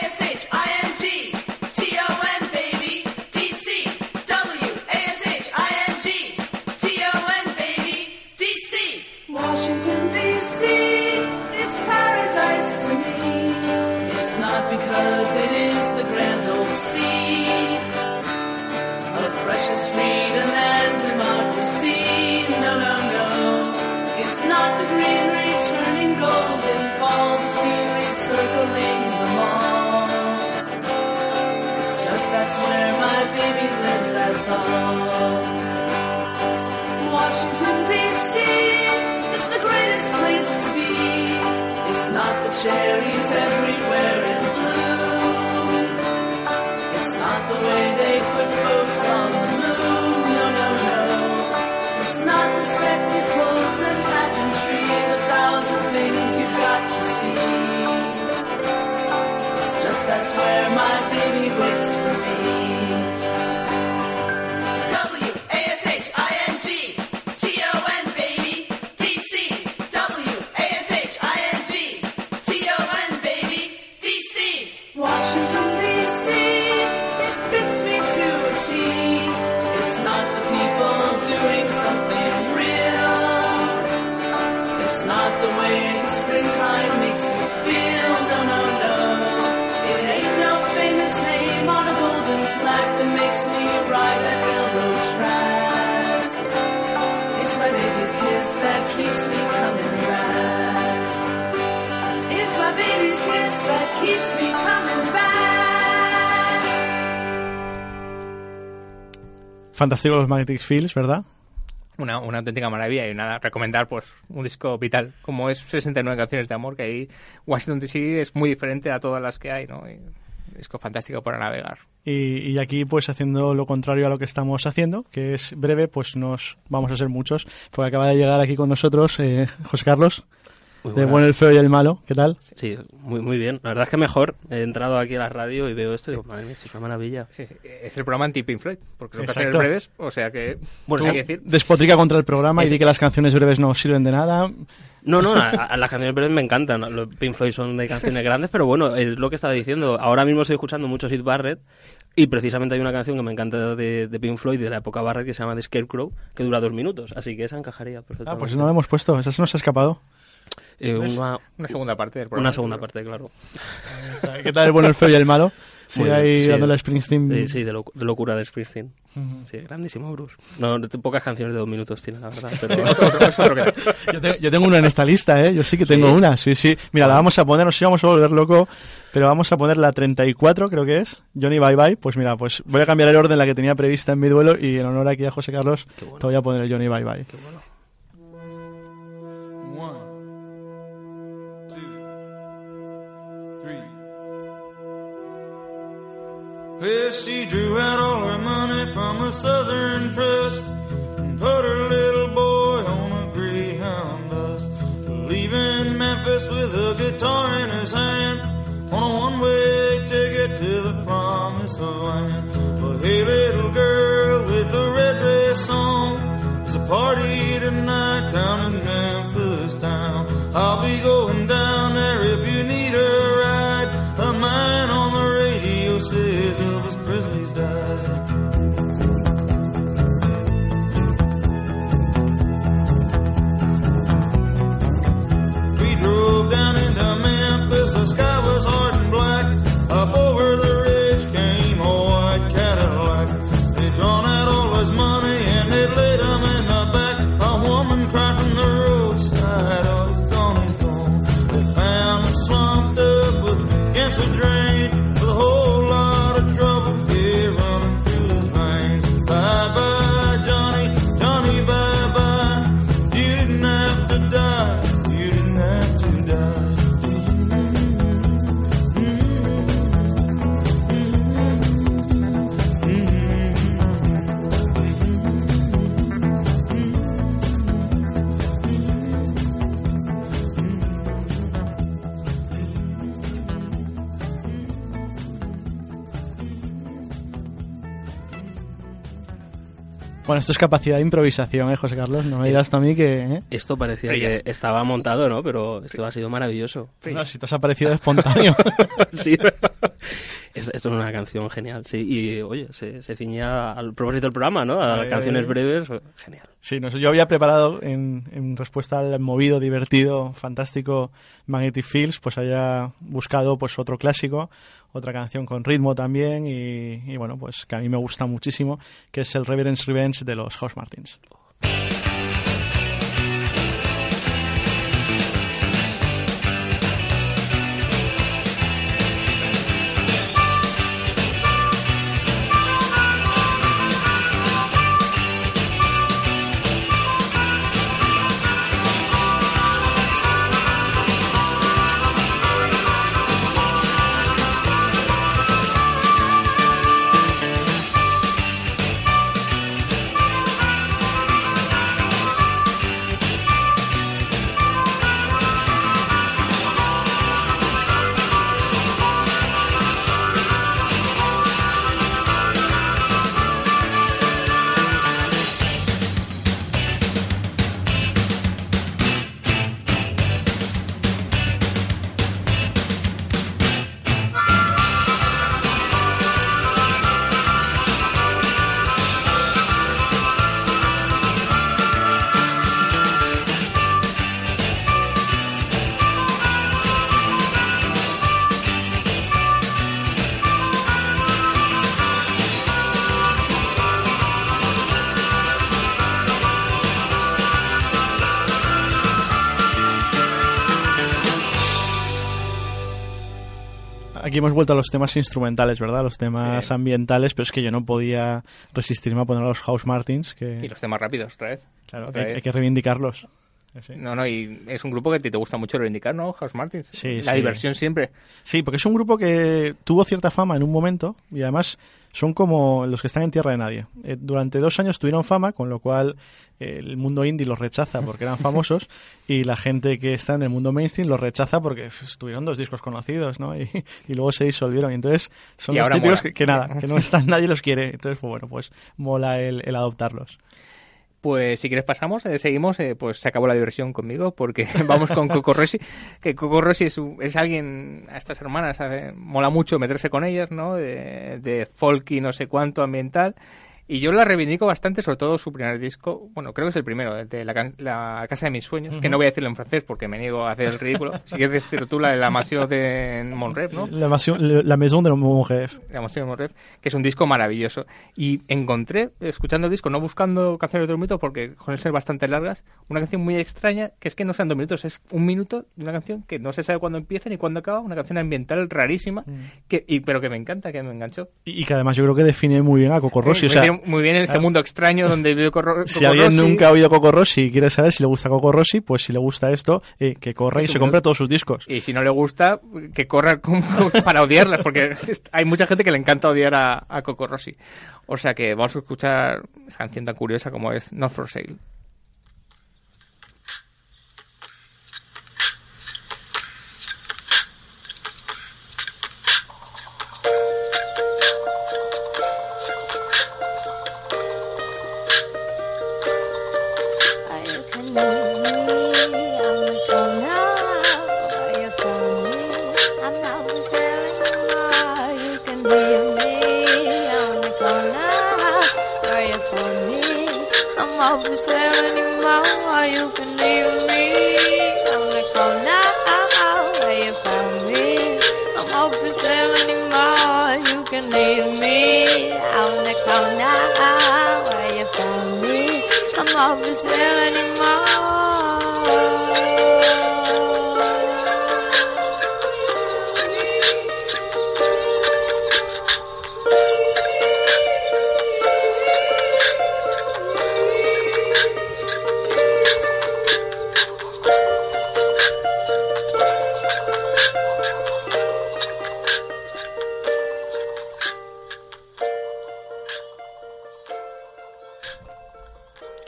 not
Fantástico los Magnetic Fields, ¿verdad?
Una, una auténtica maravilla y nada, recomendar pues un disco vital, como es 69 canciones de amor, que ahí Washington DC es muy diferente a todas las que hay, ¿no? Y un disco fantástico para navegar.
Y, y aquí, pues haciendo lo contrario a lo que estamos haciendo, que es breve, pues nos vamos a ser muchos. Porque acaba de llegar aquí con nosotros eh, José Carlos, de. Bueno, el Feo y el Malo. ¿Qué tal?
Sí, muy, muy bien. La verdad es que mejor. He entrado aquí a la radio y veo esto y digo, madre mía, esto es una maravilla.
Sí, sí, es el programa anti-Pink Floyd, porque son
Exacto.
canciones breves, o sea que...
Bueno,
hay
sí.
que decir...
Despotrica contra el programa y
Es-
di que las canciones breves no sirven de nada.
No, no, a, a las canciones breves me encantan. Los Pink Floyd son de canciones grandes, pero bueno, es lo que estaba diciendo. Ahora mismo estoy escuchando mucho Sid Barrett y precisamente hay una canción que me encanta de, de Pink Floyd de la época Barrett que se llama The Scarecrow, que dura dos minutos. Así que esa encajaría
Ah,
perfectamente.
pues no lo hemos puesto, esa se nos ha escapado.
Eh,
¿Ves?
una,
Una segunda parte del programa.
una segunda parte, claro.
¿Qué tal el Bueno, el Feo y el Malo?
Bien,
ahí
sí.
dándole a Springsteen.
Sí, sí, de, locu- de locura de Springsteen. Sí, grandísimo Bruce. No, de- pocas canciones de dos minutos tiene, la verdad. Pero...
yo, tengo, yo tengo una en esta lista, ¿eh? Yo sí que tengo
¿Sí?
una, sí, sí. Mira, la vamos a poner, no sé si vamos a volver loco, pero vamos a poner la 34, creo que es, Johnny Bye Bye. Pues mira, pues voy a cambiar el orden, la que tenía prevista en mi duelo, y en honor aquí a José Carlos, te voy a poner el Johnny Bye Bye.
One, Well, she drew out all her money from a Southern trust and put her little boy on a Greyhound bus, leaving Memphis with a guitar in his hand on a one-way ticket to the promised land. But hey, little girl with the red dress on, there's a party tonight down in Memphis town. I'll be going down there if you need
Bueno, esto es capacidad de improvisación, ¿eh, José Carlos? No me digas tú a mí que... ¿eh?
Esto parecía
Frías.
que estaba montado, ¿no? Pero esto ha sido maravilloso.
No, si te has aparecido espontáneo.
sí. Es- Esto es una canción genial, sí. Y oye, se, se ciña al propósito del programa, ¿no? A
Eh,
canciones breves, genial.
Sí, no yo había preparado en, en respuesta al movido, divertido, fantástico Magnetic Fields, pues había buscado pues otro clásico, otra canción con ritmo también y, y bueno, pues que a mí me gusta muchísimo, que es el Reverence Revenge de los House Martins. Aquí hemos vuelto a los temas instrumentales, ¿verdad? Los temas
Sí.
ambientales, pero es que yo no podía resistirme a poner a los House Martins, que
Y los temas rápidos, otra vez.
claro,
Otra
hay,
vez.
hay que reivindicarlos. Sí.
No, no, y es un grupo que a ti te gusta mucho reivindicar, ¿no? House Martins.
Sí,
La
sí.
diversión siempre.
Sí, porque es un grupo que tuvo cierta fama en un momento y además son como los que están en tierra de nadie. Eh, durante dos años tuvieron fama, con lo cual eh, el mundo indie los rechaza porque eran famosos y la gente que está en el mundo mainstream los rechaza porque pues, tuvieron dos discos conocidos, ¿no? Y, y luego se disolvieron. Y entonces son
Y
los típicos que, que nada, que no están, nadie los quiere. Entonces, pues bueno, pues mola el, el adoptarlos.
Pues si quieres pasamos, eh, seguimos, eh, pues se acabó la diversión conmigo porque vamos con Coco Rossi, que Coco Rossi es, es alguien, a estas hermanas, eh, mola mucho meterse con ellas, ¿no? De, de folk y no sé cuánto ambiental. Y yo la reivindico bastante, sobre todo su primer disco, bueno, creo que es el primero, de la, la Casa de mis Sueños, que
Ujú.
no voy a decirlo en francés porque me niego a hacer el ridículo. Si quieres decir tú la de la Mansión de Monrep, ¿no?
La, maison- la Maison de mon rêve.
La Mansión de Monrep, que es un disco maravilloso. Y encontré, escuchando el disco, no buscando canciones de dos minutos, porque con ser bastante largas, una canción muy extraña, que es que no sean dos minutos, es un minuto de una canción que no se sabe cuándo empieza ni cuándo acaba, una canción ambiental rarísima, que, y, pero que me encanta, que me enganchó.
Y, y que además yo creo que define muy bien a Coco Rossi.
Eh,
o sea,
muy bien en ese
claro.
mundo extraño donde vive Coco,
Si alguien
Rossi.
nunca ha oído Coco Rossi y quiere saber si le gusta Coco Rossi, pues si le gusta esto, eh, que corra y se compre todos sus discos.
Y si no le gusta, que corra para odiarlas, porque hay mucha gente que le encanta odiar a, a Coco Rossi. O sea que vamos a escuchar esta canción tan curiosa como es Not for Sale.
I'm not for sale anymore.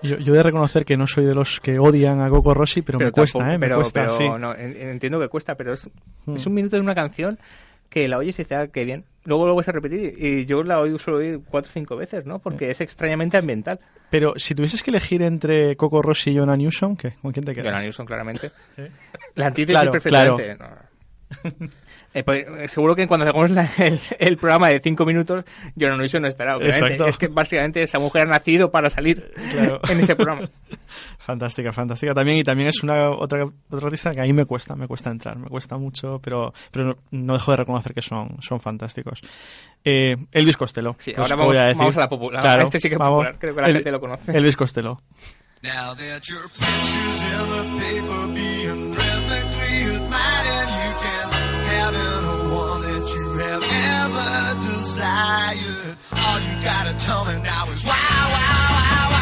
Yo, yo he de reconocer que no soy de los que odian a Coco Rossi, pero, me cuesta, ¿eh? Me
pero-
cuesta,
pero
sí.
no, en- entiendo que cuesta, pero es,
Mm.
es un minuto de una canción que la oyes y dices, ah, qué bien. luego lo vuelves a repetir y yo la oí suelo oír cuatro o cinco veces, ¿no? Porque es extrañamente ambiental.
Pero si tuvieses que elegir entre Coco Rossi y Jonah Newsom, ¿qué? ¿con quién te quedas?
Jonah Newsom, claramente. La antítesis
Claro,
perfectamente. no. Eh, pues, eh, seguro que cuando hagamos la- el, el programa de cinco minutos, Jonah Newsom no estará, obviamente.
Exacto.
Es que básicamente esa mujer ha nacido para salir
Claro.
en ese programa.
Fantástica, fantástica también. Y también es una otra, otra artista que a mí me cuesta, me cuesta entrar, me cuesta mucho, pero, pero no, no dejo de reconocer que son, son fantásticos. Eh, Elvis Costello.
Sí,
pues,
ahora
¿qué
vamos-
a decir?
vamos a la popular.
Claro,
Este sí que es
vamos.
popular, creo que la
El-
gente lo conoce.
Elvis Costello.
Now that your picture's in the paper being desired. All you gotta tell me now is wow, wow, wow, wow.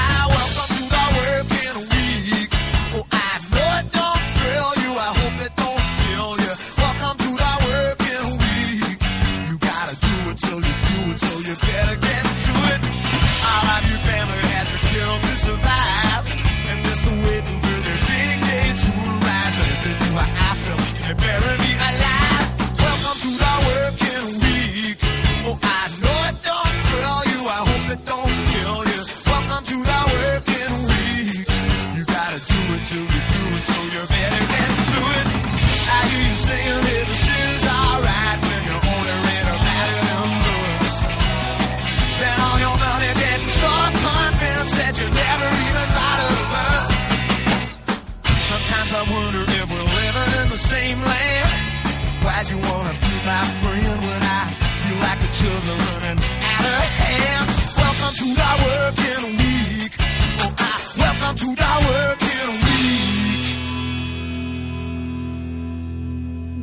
The children running out of? Welcome to the working week. Oh, I, welcome to the working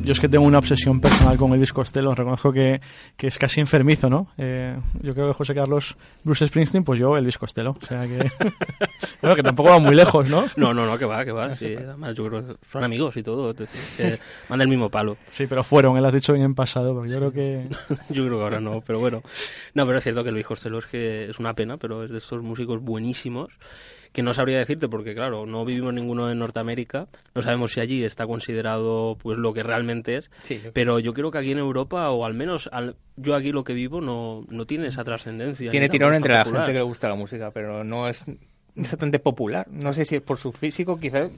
Yo es que tengo una obsesión personal con Elvis Costello. Reconozco que, que es casi enfermizo, ¿no? Eh, yo creo que José Carlos Bruce Springsteen, pues yo Elvis Costello. O sea que. bueno, que tampoco va muy lejos, ¿no?
No, no, no, que va, que va. Sí, además yo creo que son amigos y todo. te- van del mismo palo.
Sí, pero fueron, él has dicho bien en pasado, porque yo creo que.
Yo creo que ahora no, pero bueno. No, pero es cierto que Luis Costello es que es una pena, pero es de estos músicos buenísimos que no sabría decirte porque claro, no vivimos ninguno en Norteamérica, no sabemos si allí está considerado pues lo que realmente es,
Sí, yo-
pero yo creo que aquí en Europa o al menos al- yo aquí lo que vivo no, no tiene esa trascendencia.
Tiene tirón entre la
popular.
gente que le gusta la música, pero no es exactamente popular. No sé si es por su físico, quizás.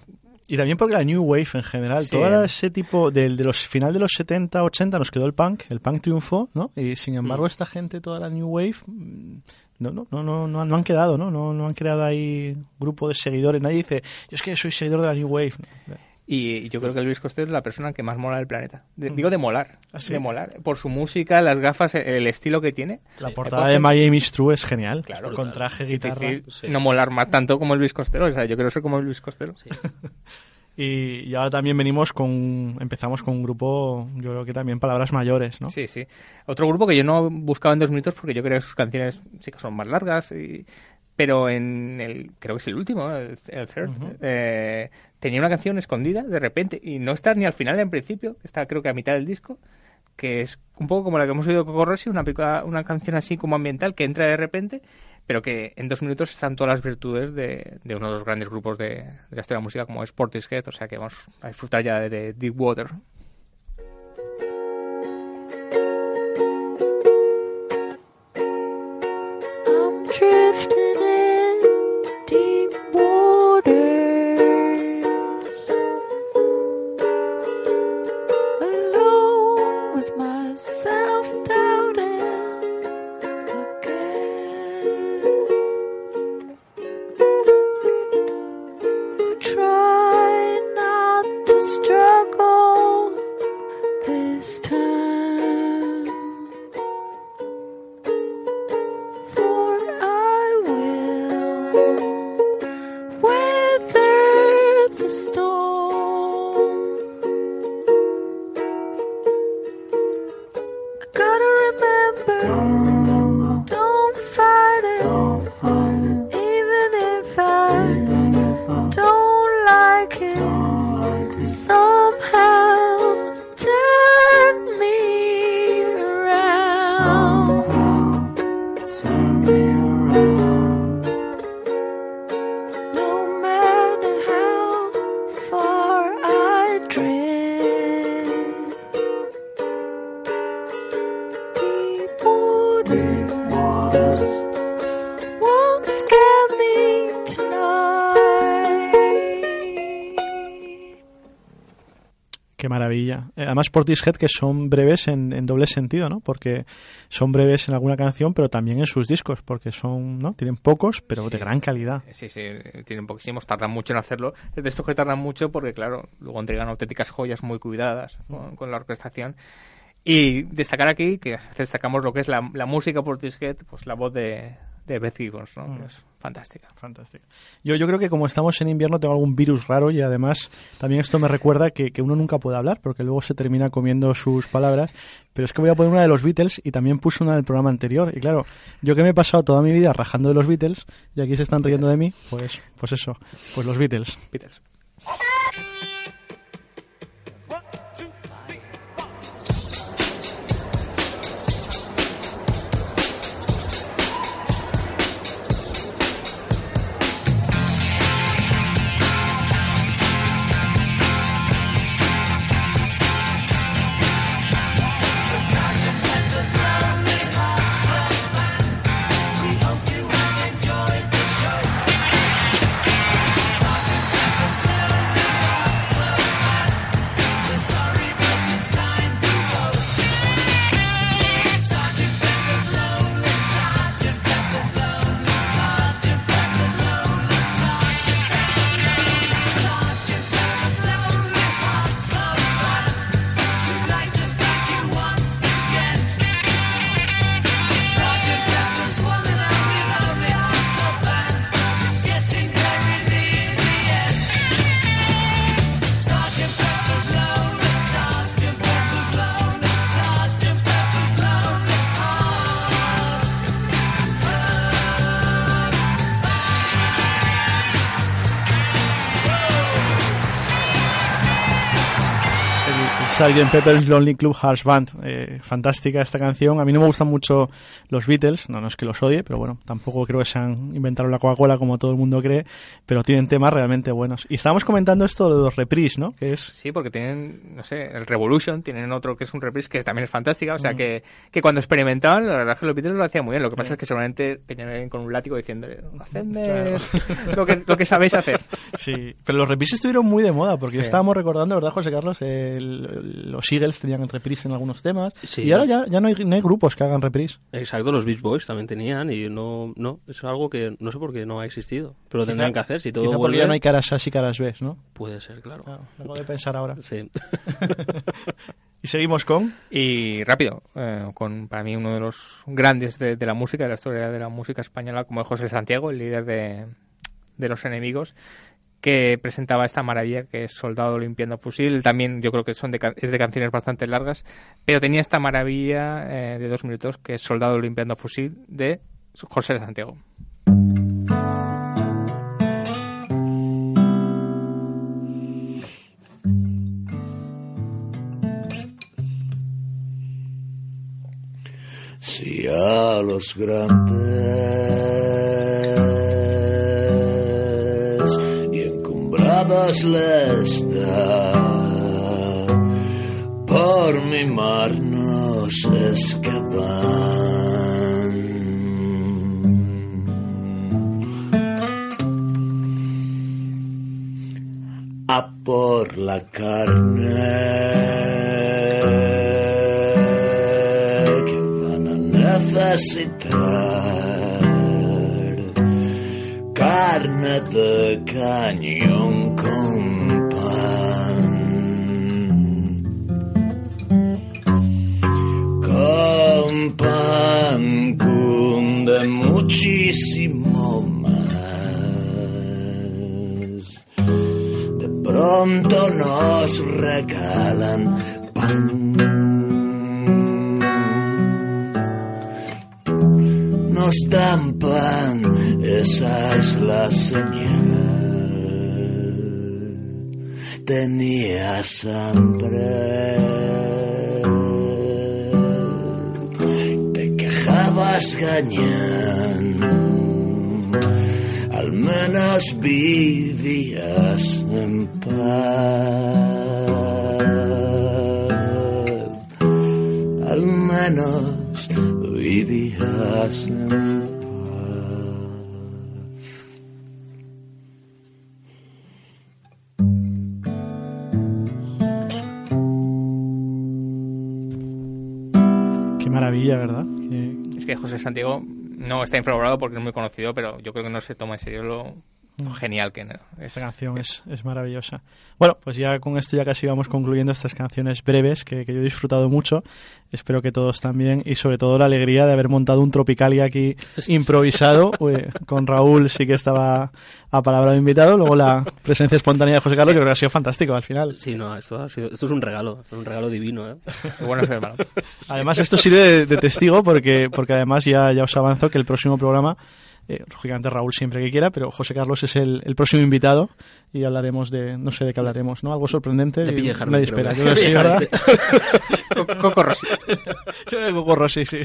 Y también porque la New Wave en general,
Sí.
todo ese tipo, del de los final de los 70, 80 nos quedó el punk, el punk triunfó, ¿no? Y sin embargo esta gente, toda la New Wave, mm, no, no, no, no, no, han- quedado, ¿no? ¿no? No han creado ahí grupo de seguidores, nadie dice, yo es que soy seguidor de la New Wave.
Y yo creo que Luis Costello es la persona que más mola del planeta. De- digo de molar.
¿Ah, sí?
De molar. Por su música, las gafas, el estilo que tiene.
La portada
parece
de Miami's True es genial,
Claro,
con traje, guitarra.
difícil no molar más tanto como el Luis Costello. O sea, yo quiero ser como el Luis Costello.
Y, y ahora también venimos con, empezamos con un grupo, yo creo que también palabras mayores, ¿no?
Sí, sí. Otro grupo que yo no buscaba en dos minutos porque yo creo que sus canciones sí que son más largas, y- pero en el, creo que es el último, el, el third, eh, tenía una canción escondida de repente y no está ni al final ni al principio, está creo que a mitad del disco, que es un poco como la que hemos oído Coco Rossi, una, una canción así como ambiental que entra de repente, pero que en dos minutos están todas las virtudes de, de uno de los grandes grupos de, la historia de la música como es Portishead, o sea que vamos a disfrutar ya de Deep Water.
Eh, Además, Portishead que son breves en, en doble sentido, ¿no? Porque son breves en alguna canción, pero también en sus discos, porque son, ¿no? Tienen pocos, pero de gran calidad.
Sí, sí, tienen poquísimos, tardan mucho en hacerlo. Es de estos que tardan mucho porque, claro, luego entregan auténticas joyas muy cuidadas con, con la orquestación. Y destacar aquí que destacamos lo que es la, la música por Portishead, pues la voz de, de Beth Gibbons, ¿no?
Mm.
Es fantástica.
Fantástica. Yo, yo creo que como estamos en invierno tengo algún virus raro y además también esto me recuerda que, que uno nunca puede hablar porque luego se termina comiendo sus palabras. Pero es que voy a poner una de los Beatles y también puse una del programa anterior. Y claro, yo que me he pasado toda mi vida rajando de los Beatles y aquí se están riendo de mí, pues, pues eso, pues los Beatles.
Beatles.
Sgt. Pepper's Lonely Club Hearts Band. Fantástica esta canción. A mí no me gustan mucho los Beatles, no, no es que los odie, pero bueno, tampoco creo que se han inventado la Coca-Cola como todo el mundo cree, pero tienen temas realmente buenos. Y estábamos comentando esto de los reprise, ¿no? Que es...
Sí, porque tienen, no sé, el Revolution, tienen otro que es un reprise que también es fantástica, o sea
Mm.
que, que cuando experimentaban, la verdad es que los Beatles lo hacían muy bien, lo que pasa es que seguramente tenían alguien con un látigo diciéndole, hacedme
Claro.
lo, que, lo que sabéis hacer.
Sí, pero los reprises estuvieron muy de moda, porque
Sí.
estábamos recordando, ¿verdad, José Carlos? El- los Eagles tenían reprise en algunos temas,
Sí.
y ahora ya, ya no, hay, no hay grupos que hagan reprise.
Exacto, los Beach Boys también tenían y no, no, es algo que no sé por qué no ha existido, pero
Quizá-
tendrán que hacer si todo
quizá porque
vuelve.
ya no hay caras A y caras B, ¿no?
Puede ser, claro.
Acabo de pensar ahora.
Sí.
y seguimos con...
Y rápido, eh, con para mí uno de los grandes de, de la música, de la historia de la música española, como es José Santiago, el líder de, de los enemigos, que presentaba esta maravilla que es Soldado limpiando fusil. También yo creo que son de, es de canciones bastante largas, pero tenía esta maravilla eh, de dos minutos que es Soldado limpiando fusil de José Santiago.
Si a los grandes encumbradas les da, por mi mar no se escapan. A por la carne que van a necesitar carne de cañón muchísimo más. De pronto nos regalan pan. Nos dan pan, esa es la señal. Tenías hambre, anaves ganyant almenys vivies en paz. Almenys vivies en paz.
Maravilla, ¿verdad?
Es que José Santiago no está infravalorado porque es muy conocido, pero yo creo que no se toma en serio lo genial que no-.
Esta canción es, es maravillosa. Bueno, pues ya con esto ya casi vamos concluyendo estas canciones breves que, que yo he disfrutado mucho. Espero que todos también y sobre todo la alegría de haber montado un Tropicalia aquí improvisado. Ué, con Raúl sí que estaba a palabra invitado. Luego la presencia espontánea de José Carlos yo creo que ha sido fantástico al final.
Sí, no, esto, ha sido- esto es un regalo, esto es un regalo divino, ¿eh?
bueno.
Además, esto sirve de, de testigo porque, porque además ya, ya os avanzo que el próximo programa, eh, lógicamente Raúl siempre que quiera, pero José Carlos es el, el próximo invitado y hablaremos de, no sé de qué hablaremos, ¿no? Algo sorprendente.
De
y
Pille
nadie espera. Yo sí, ¿verdad?
Coco Rossi.
Coco Rossi, sí.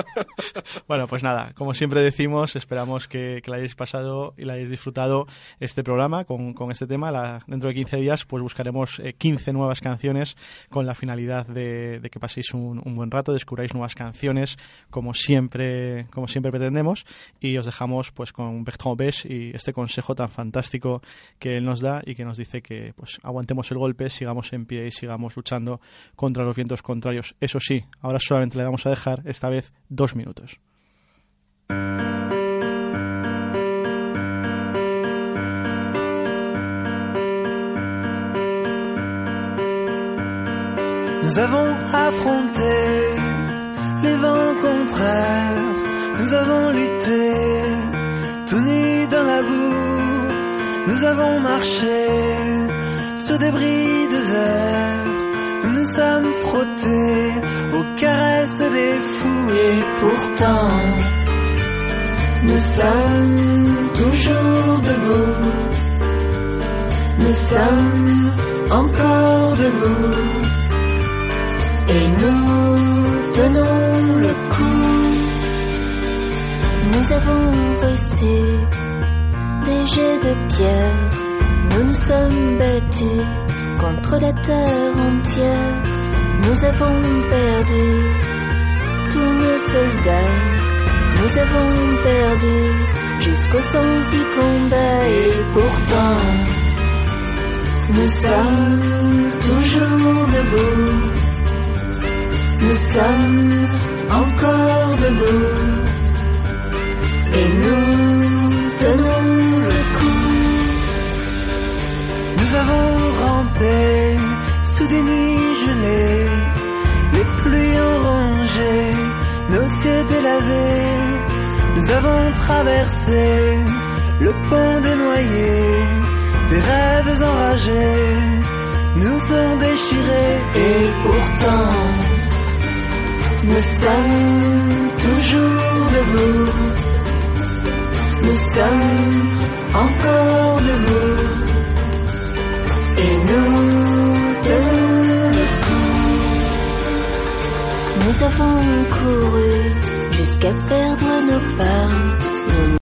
bueno, pues nada, como siempre decimos, esperamos que, que la hayáis pasado y la hayáis disfrutado este programa con, con este tema. La- dentro de 15 días pues buscaremos eh, 15 nuevas canciones con la finalidad de, de que paséis un, un buen rato, descubráis nuevas canciones como siempre, como siempre pretendemos y os dejamos pues con Bertrand Bess y este consejo tan fantástico que él nos da y que nos dice que pues aguantemos el golpe, sigamos en pie y sigamos luchando contra los vientos contrarios. Eso sí, ahora solamente le vamos a dejar esta vez dos minutos.
Nous avons affronté les vents contraires. Nous avons lutté tout nus dans la boue. Nous avons marché sur des bris de verre. Nous nous sommes frottés aux caresses des fous et pourtant nous sommes toujours debout. Nous sommes encore debout. Et nous
Nous avons reçu des jets de pierre. Nous nous sommes battus contre la terre entière. Nous avons perdu tous nos soldats. Nous avons perdu jusqu'au sens du combat. Et pourtant, nous sommes toujours debout. Nous sommes encore debout. Et nous tenons le coup.
Nous avons rampé sous des nuits gelées. Les pluies ont rongé nos cieux délavés. Nous avons traversé le pont des noyés. Des rêves enragés nous ont déchirés. Et pourtant, nous sommes toujours debout. Nous sommes encore debout. Et nous tenons le.
Nous avons couru jusqu'à perdre